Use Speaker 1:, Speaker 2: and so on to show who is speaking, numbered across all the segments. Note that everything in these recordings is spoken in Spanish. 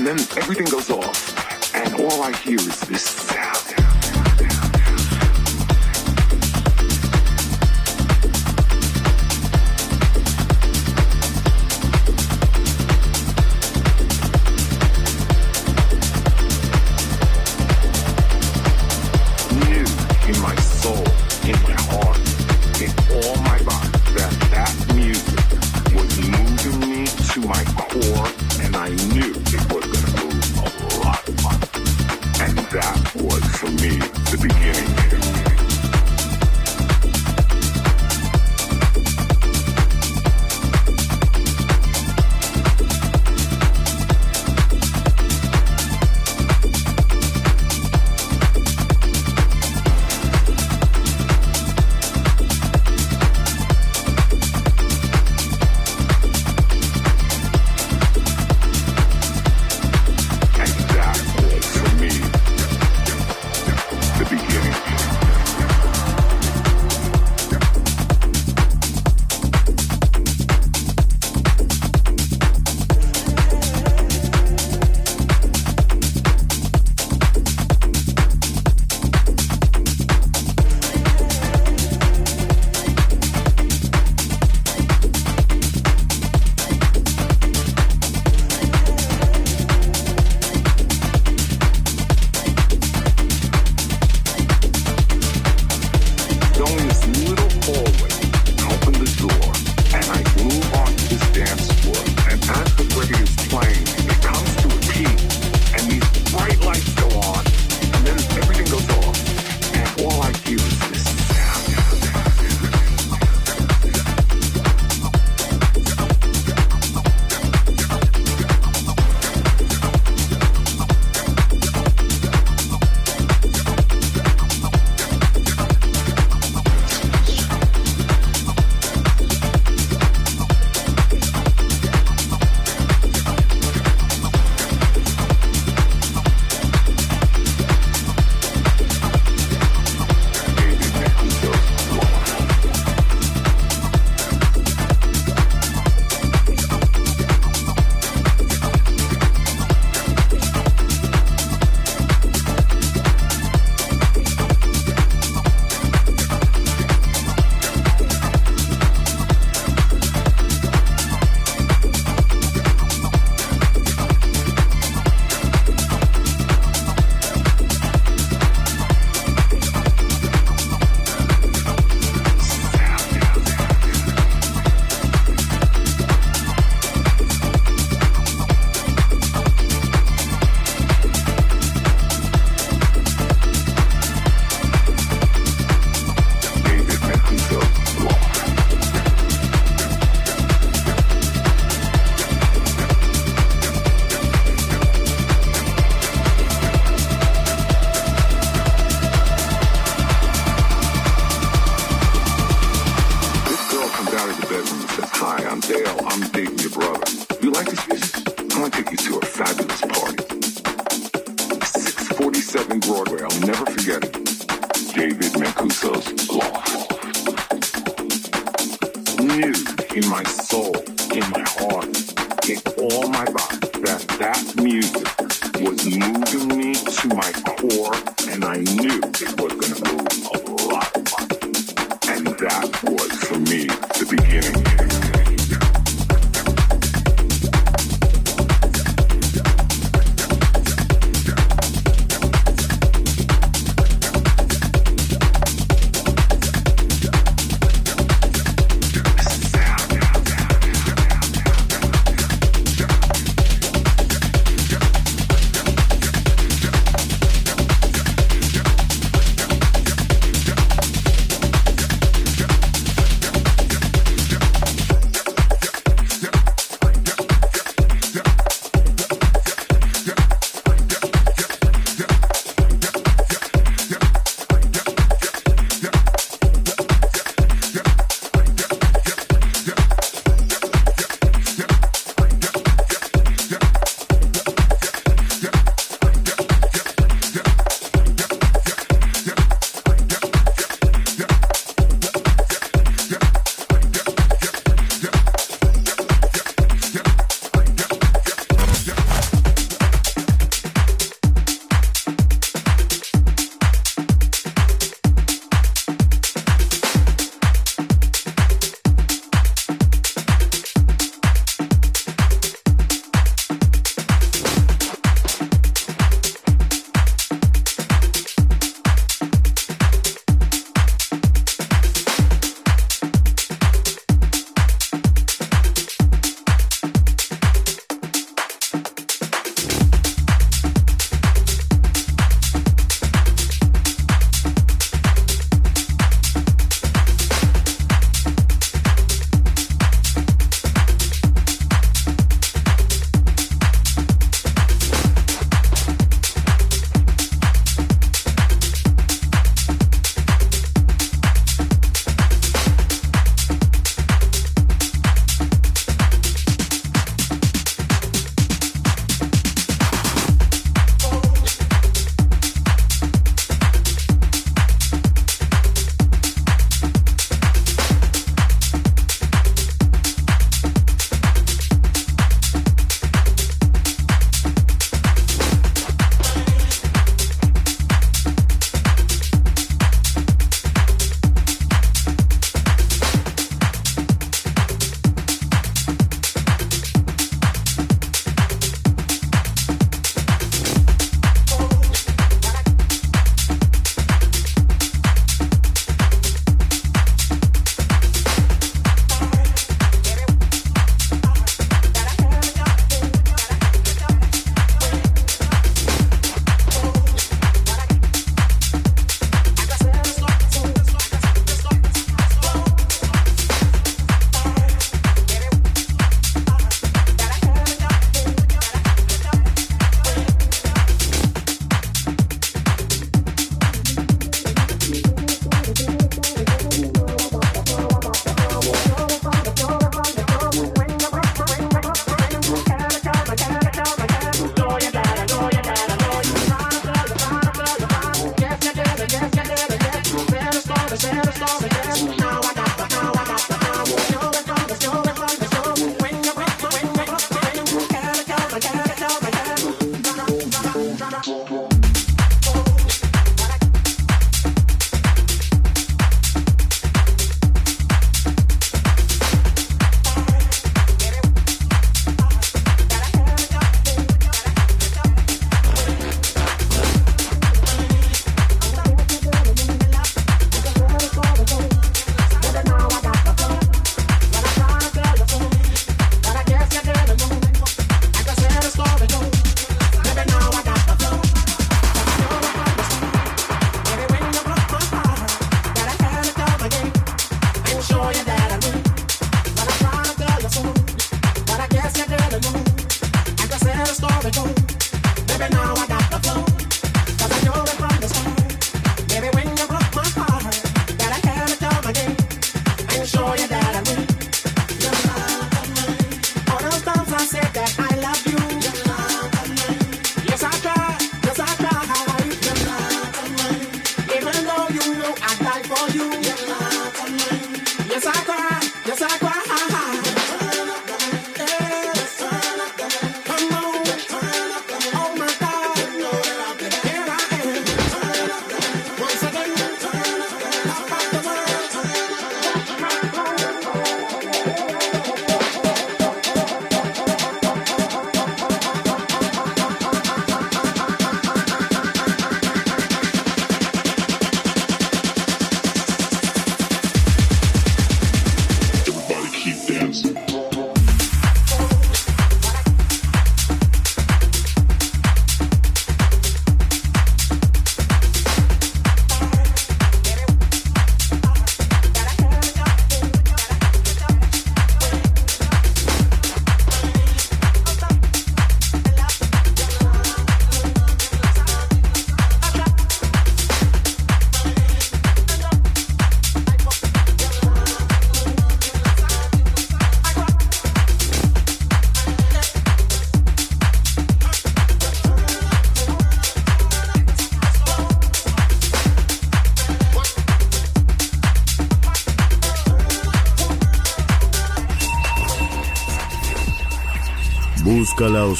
Speaker 1: and then everything goes off, and all I hear is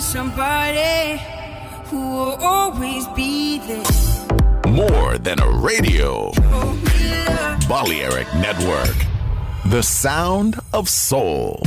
Speaker 2: somebody who will always be there.
Speaker 3: More than a radio.
Speaker 2: Oh,
Speaker 3: Balearic Network. The sound of soul.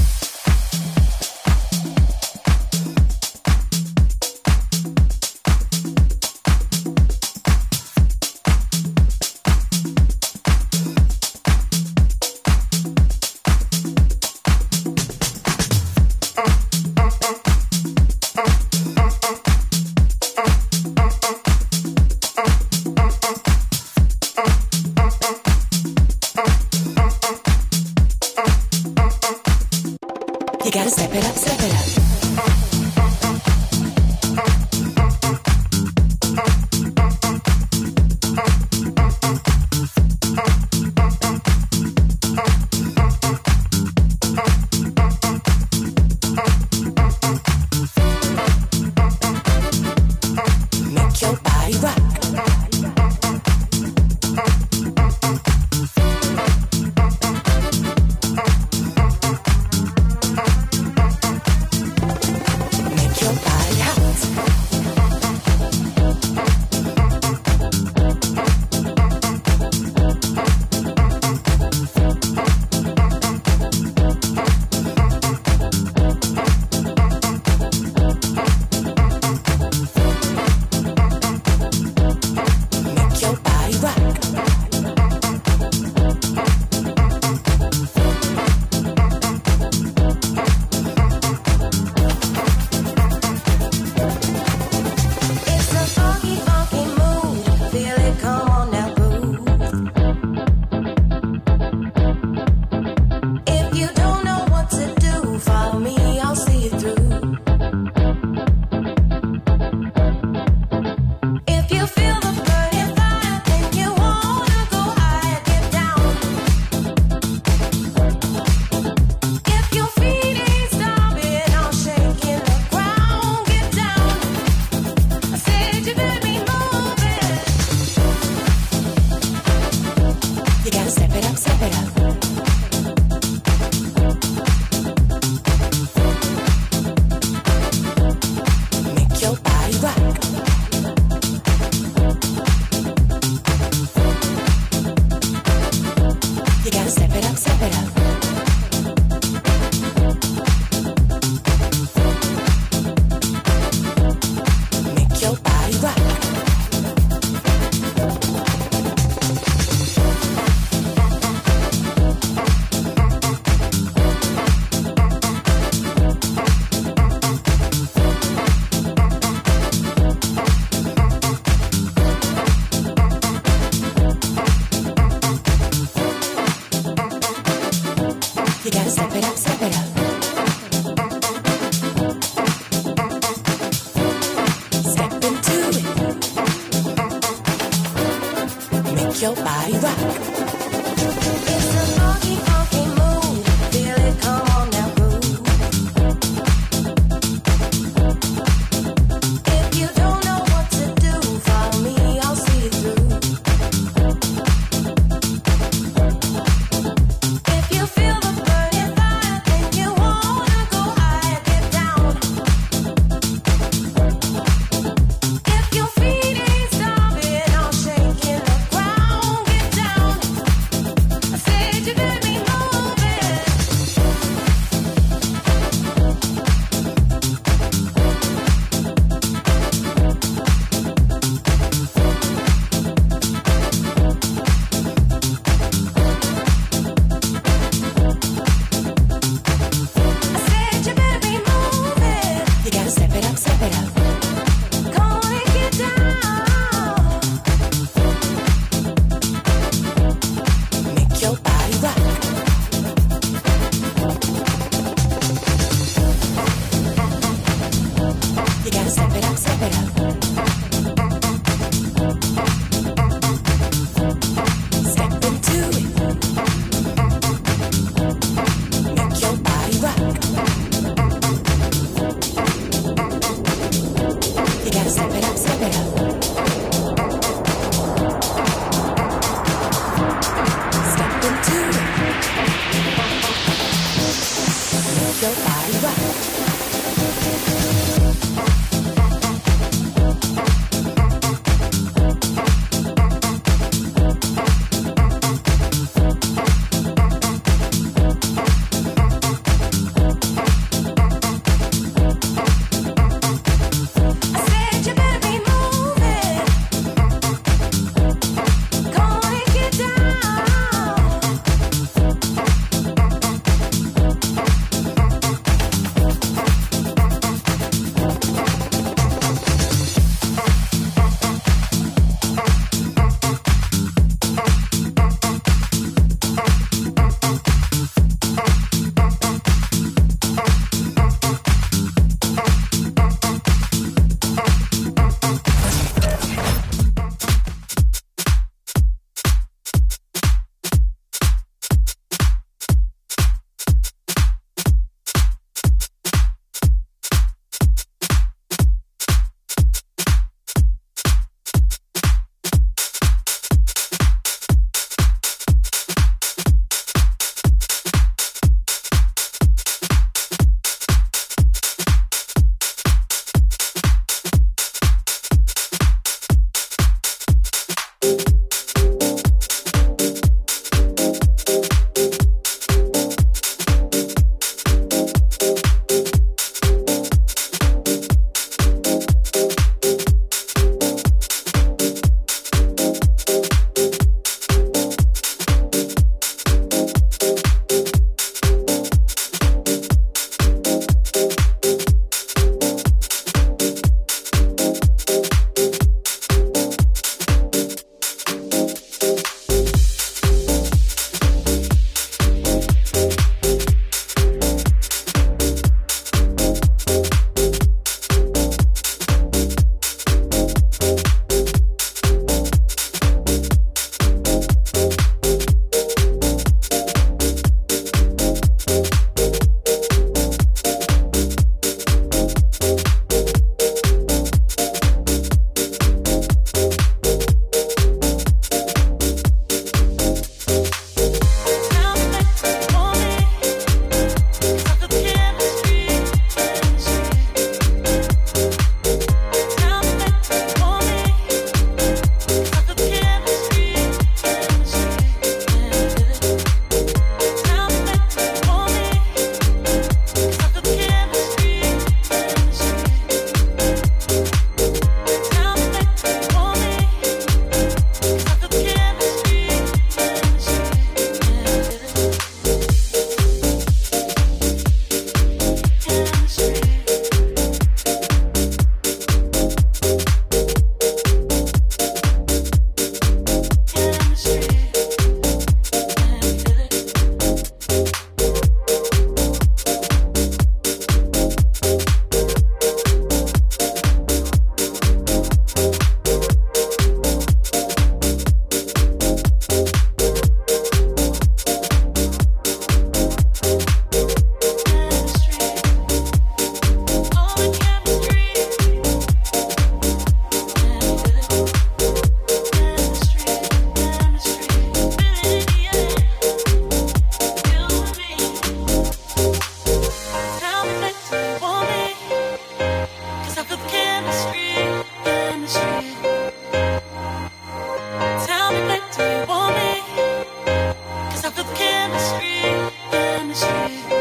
Speaker 4: Bye.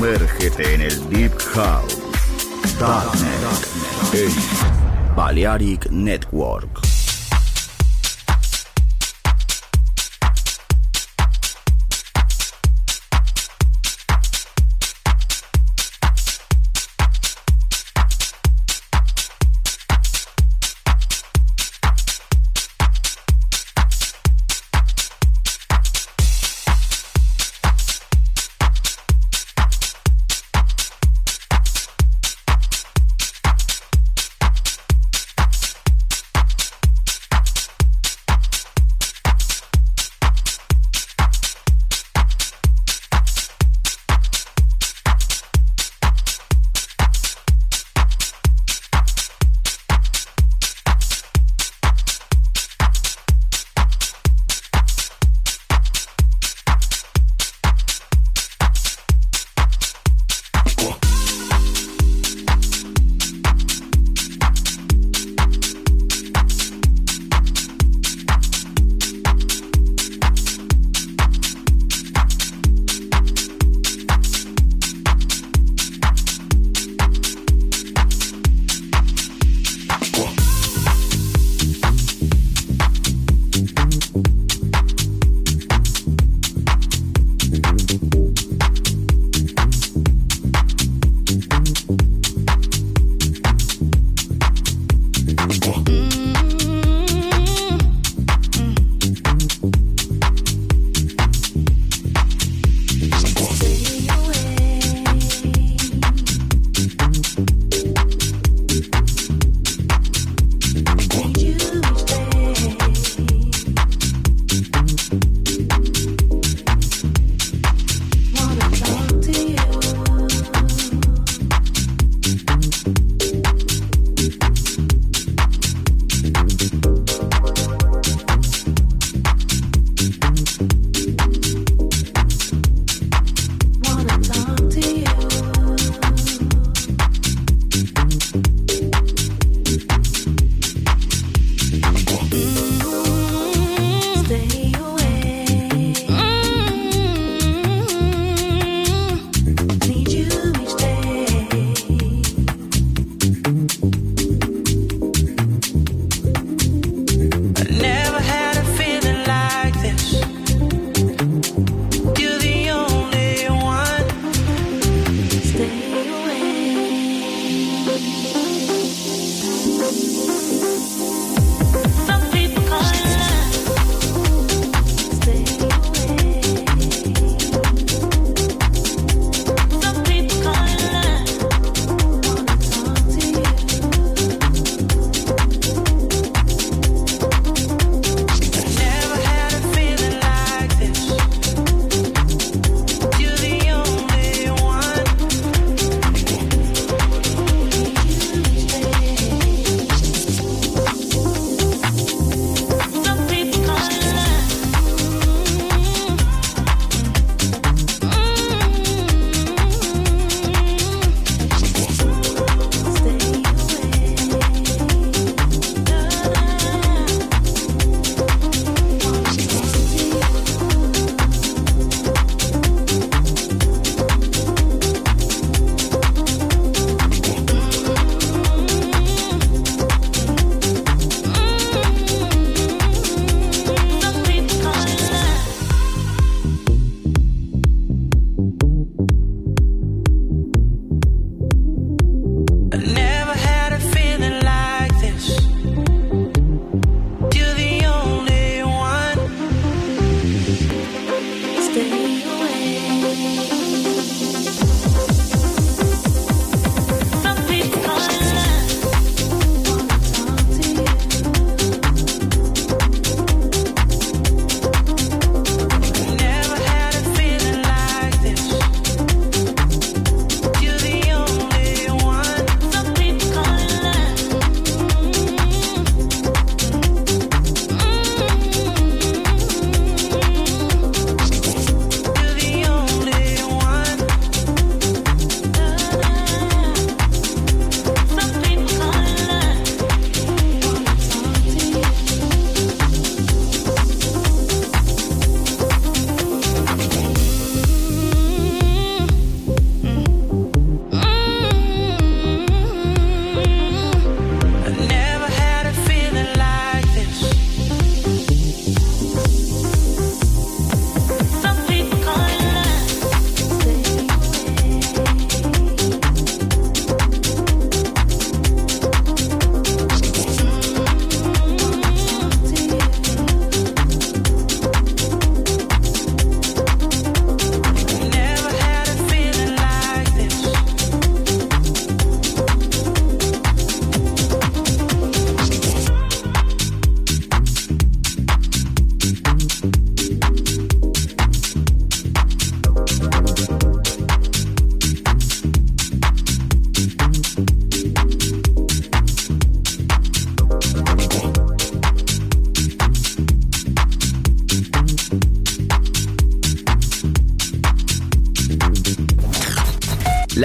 Speaker 5: Sumérgete en el Deep House. Darknet. En Balearic Network.